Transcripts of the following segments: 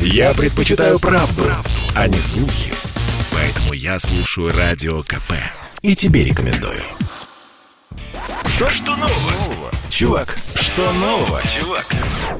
Я предпочитаю правду, правду, а не слухи. Поэтому я слушаю Радио КП. И тебе рекомендую. Что, что нового? Чувак, что нового, чувак?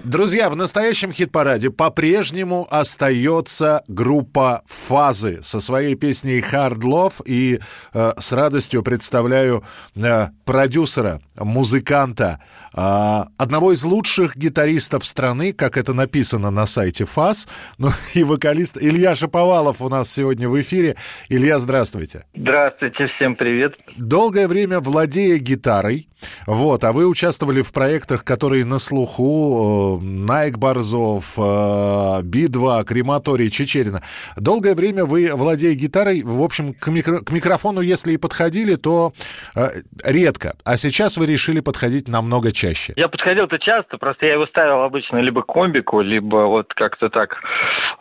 Друзья, в настоящем хит-параде по-прежнему остается группа «Фазы» со своей песней «Hard Love». И э, с радостью представляю э, продюсера, музыканта, одного из лучших гитаристов страны, как это написано на сайте ФАЗ, ну и вокалист Илья Шаповалов у нас сегодня в эфире. Илья, здравствуйте. Здравствуйте, всем привет. Долгое время владея гитарой, вот, а вы участвовали в проектах, которые на слуху, э, Найк Борзов, э, Би-2, Крематорий, Чечерина. Долгое время вы, владея гитарой, в общем, к, микро, к микрофону, если и подходили, то э, редко. А сейчас вы решили подходить намного чаще. Я подходил-то часто, просто я его ставил обычно либо к комбику, либо вот как-то так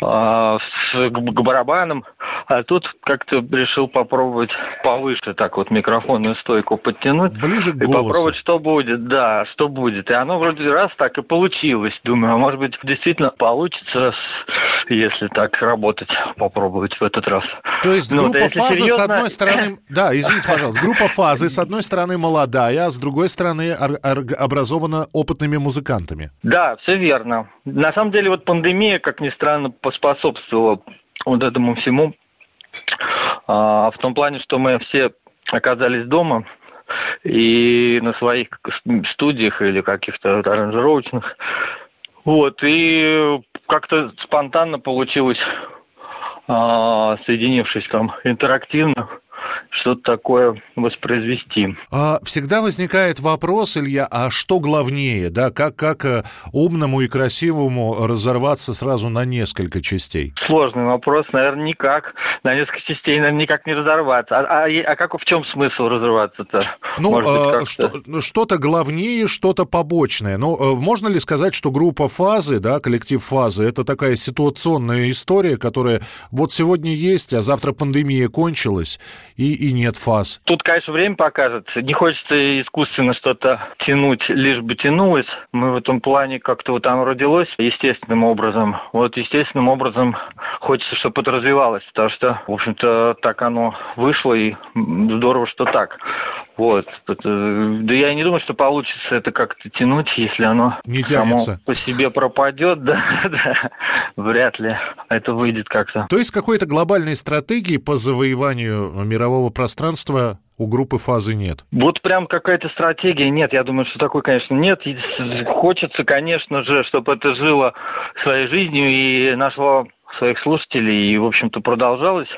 э, с, к, к барабанам. А тут как-то решил попробовать повыше так вот микрофонную стойку подтянуть. Ближе к голосу попробовать, что будет, да, что будет. И оно вроде раз так и получилось. Думаю, а может быть действительно получится, если так работать, попробовать в этот раз. То есть ну, группа фазы серьезно... с одной стороны, да, извините, пожалуйста, группа фазы с одной стороны молодая, а с другой стороны образована опытными музыкантами. Да, все верно. На самом деле вот пандемия, как ни странно, поспособствовала вот этому всему. А, в том плане, что мы все оказались дома, и на своих студиях или каких-то аранжировочных. Вот, и как-то спонтанно получилось, а, соединившись там интерактивно, что-то такое воспроизвести. А всегда возникает вопрос, Илья, а что главнее, да, как, как э, умному и красивому разорваться сразу на несколько частей? Сложный вопрос, наверное, никак. На несколько частей, наверное, никак не разорваться. А, а, а как, в чем смысл разорваться-то? Ну, быть, что, ну, что-то главнее, что-то побочное. Ну, э, можно ли сказать, что группа фазы, да, коллектив фазы, это такая ситуационная история, которая вот сегодня есть, а завтра пандемия кончилась, и, и нет фаз. Тут, конечно, время покажет. Не хочется искусственно что-то тянуть, лишь бы тянулось. Мы в этом плане как-то вот там родилось естественным образом. Вот естественным образом хочется, чтобы это развивалось, потому что, в общем-то, так оно вышло, и здорово, что так. Вот. Да я не думаю, что получится это как-то тянуть, если оно не тянется. по себе пропадет, да, да, вряд ли это выйдет как-то. То есть какой-то глобальной стратегии по завоеванию мирового пространства у группы фазы нет? Вот прям какая-то стратегия нет. Я думаю, что такой, конечно, нет. Хочется, конечно же, чтобы это жило своей жизнью и нашло своих слушателей и, в общем-то, продолжалось.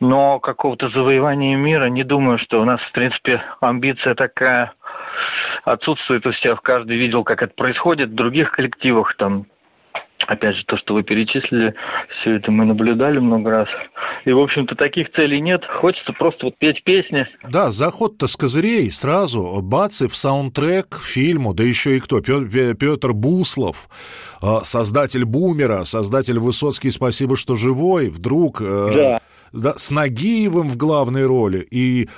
Но какого-то завоевания мира не думаю, что у нас, в принципе, амбиция такая отсутствует у всех. Каждый видел, как это происходит в других коллективах, там Опять же, то, что вы перечислили, все это мы наблюдали много раз. И, в общем-то, таких целей нет. Хочется просто вот петь песни. Да, заход-то с козырей сразу. Бац, и в саундтрек к фильму. Да еще и кто? Петр Буслов, а, создатель «Бумера», создатель «Высоцкий, спасибо, что живой». Вдруг... Э, да. Да, с Нагиевым в главной роли. И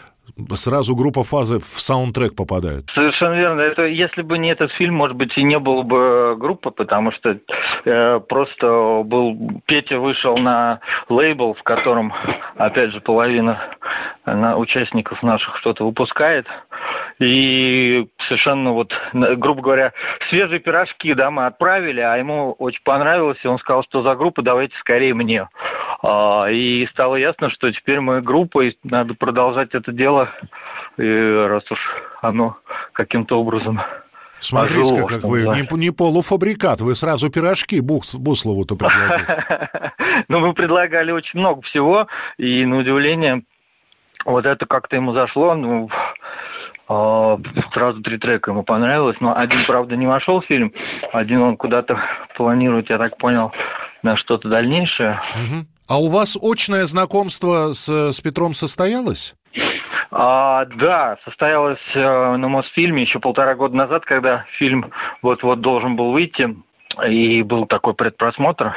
сразу группа фазы в саундтрек попадает. Совершенно верно. Это если бы не этот фильм, может быть, и не было бы группы, потому что э, просто был Петя вышел на лейбл, в котором, опять же, половина на участников наших что-то выпускает. И совершенно вот, грубо говоря, свежие пирожки, да, мы отправили, а ему очень понравилось, и он сказал, что за группа давайте скорее мне. А, и стало ясно, что теперь мы группа, и надо продолжать это дело, и раз уж оно каким-то образом Смотрите, как вы, не, не полуфабрикат, вы сразу пирожки Бус, Буслову-то предложили. Ну, мы предлагали очень много всего, и на удивление, вот это как-то ему зашло, ну, а, сразу три трека ему понравилось, но один, правда, не вошел в фильм, один он куда-то планирует, я так понял, на что-то дальнейшее. Угу. А у вас очное знакомство с, с Петром состоялось? А, да, состоялось э, на Мосфильме еще полтора года назад, когда фильм вот-вот должен был выйти. И был такой предпросмотр.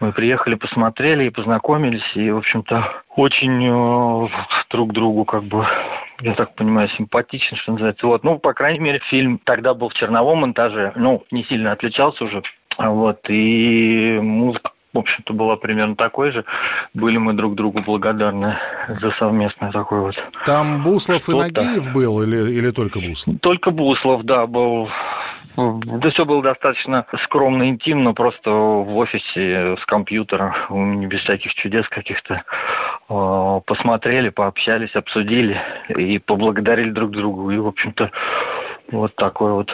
Мы приехали, посмотрели и познакомились. И, в общем-то, очень э, друг другу как бы я так понимаю, симпатичен, что называется. Вот, ну, по крайней мере, фильм тогда был в черновом монтаже, ну, не сильно отличался уже Вот, и музыка в общем-то, была примерно такой же. Были мы друг другу благодарны за совместное такое вот. Там Буслов и Нагиев был или, или только Буслов? Только Буслов, да, был да все было достаточно скромно, интимно, просто в офисе с компьютером, не без всяких чудес каких-то. А, посмотрели, пообщались, обсудили и поблагодарили друг другу. И, в общем-то, вот такой вот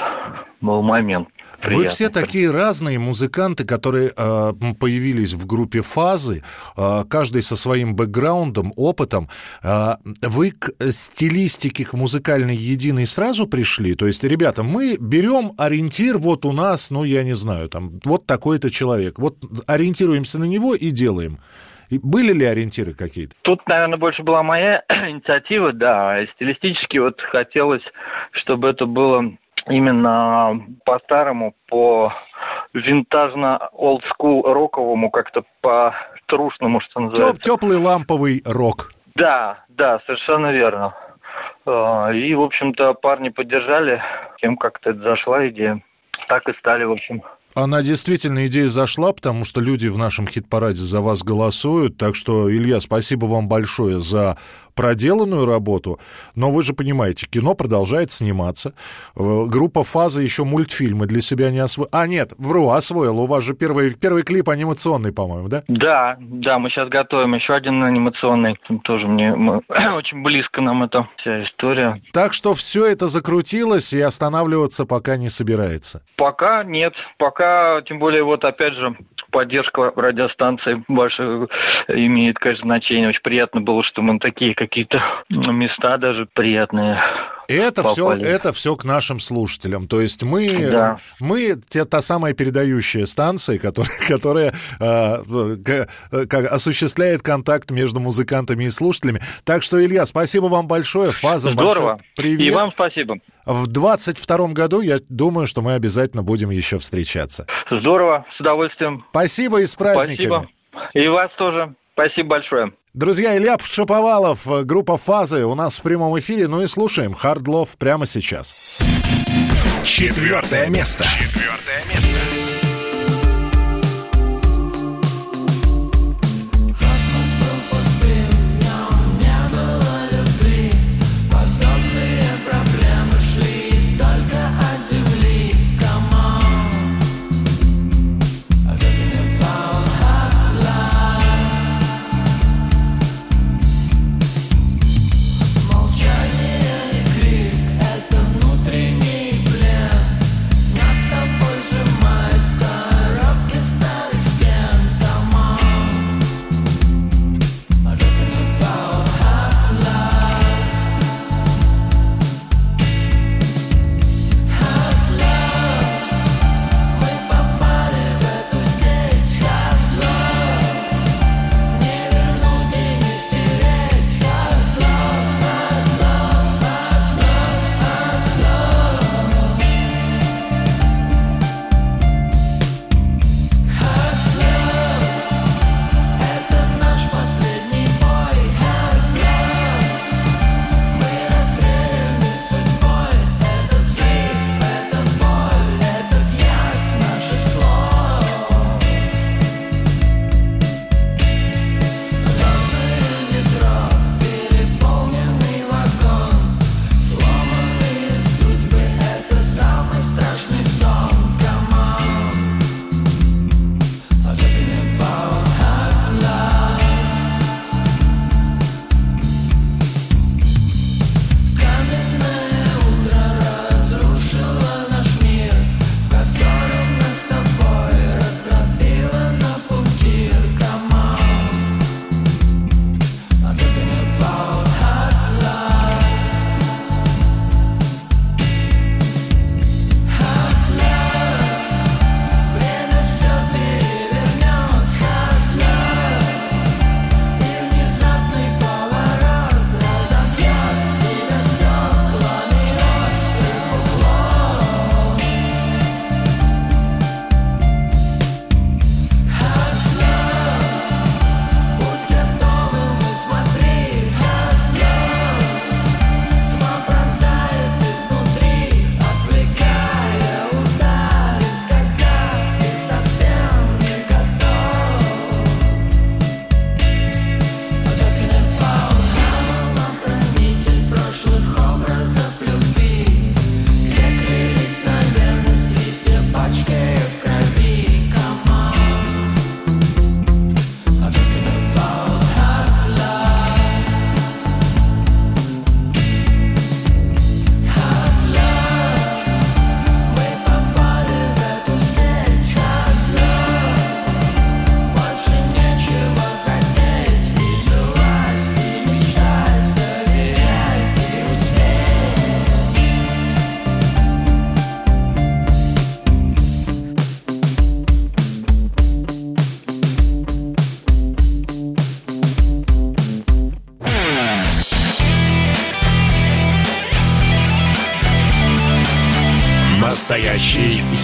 был момент. Приятно. Вы все такие разные музыканты, которые э, появились в группе «Фазы», э, каждый со своим бэкграундом, опытом. Э, вы к стилистике, к музыкальной единой сразу пришли? То есть, ребята, мы берем ориентир, вот у нас, ну, я не знаю, там, вот такой-то человек, вот ориентируемся на него и делаем. Были ли ориентиры какие-то? Тут, наверное, больше была моя инициатива, да. Стилистически вот хотелось, чтобы это было именно по-старому, по винтажно олдскул роковому, как-то по трушному, что называется. Теплый ламповый рок. Да, да, совершенно верно. А, и, в общем-то, парни поддержали, тем как-то это зашла идея. Так и стали, в общем, она действительно идея зашла, потому что люди в нашем хит-параде за вас голосуют. Так что, Илья, спасибо вам большое за проделанную работу, но вы же понимаете, кино продолжает сниматься. Э, группа «Фаза» еще мультфильмы для себя не освоила. А, нет, вру, освоила. У вас же первый, первый клип анимационный, по-моему, да? Да, да, мы сейчас готовим еще один анимационный. Тоже мне мы, очень близко нам эта вся история. Так что все это закрутилось и останавливаться пока не собирается? Пока нет. Пока, тем более, вот опять же, поддержка радиостанции больше имеет, конечно, значение. Очень приятно было, что мы такие какие-то места даже приятные это все, это все к нашим слушателям. То есть мы, да. мы те, та самая передающая станция, которая, которая э, как, осуществляет контакт между музыкантами и слушателями. Так что, Илья, спасибо вам большое. Фаза Здорово. Большой привет. И вам спасибо. В 22 году я думаю, что мы обязательно будем еще встречаться. Здорово, с удовольствием. Спасибо и с праздниками. Спасибо. И вас тоже. Спасибо большое. Друзья, Илья Шаповалов, группа «Фазы» у нас в прямом эфире. Ну и слушаем «Hard Love» прямо сейчас. Четвертое место. Четвертое место.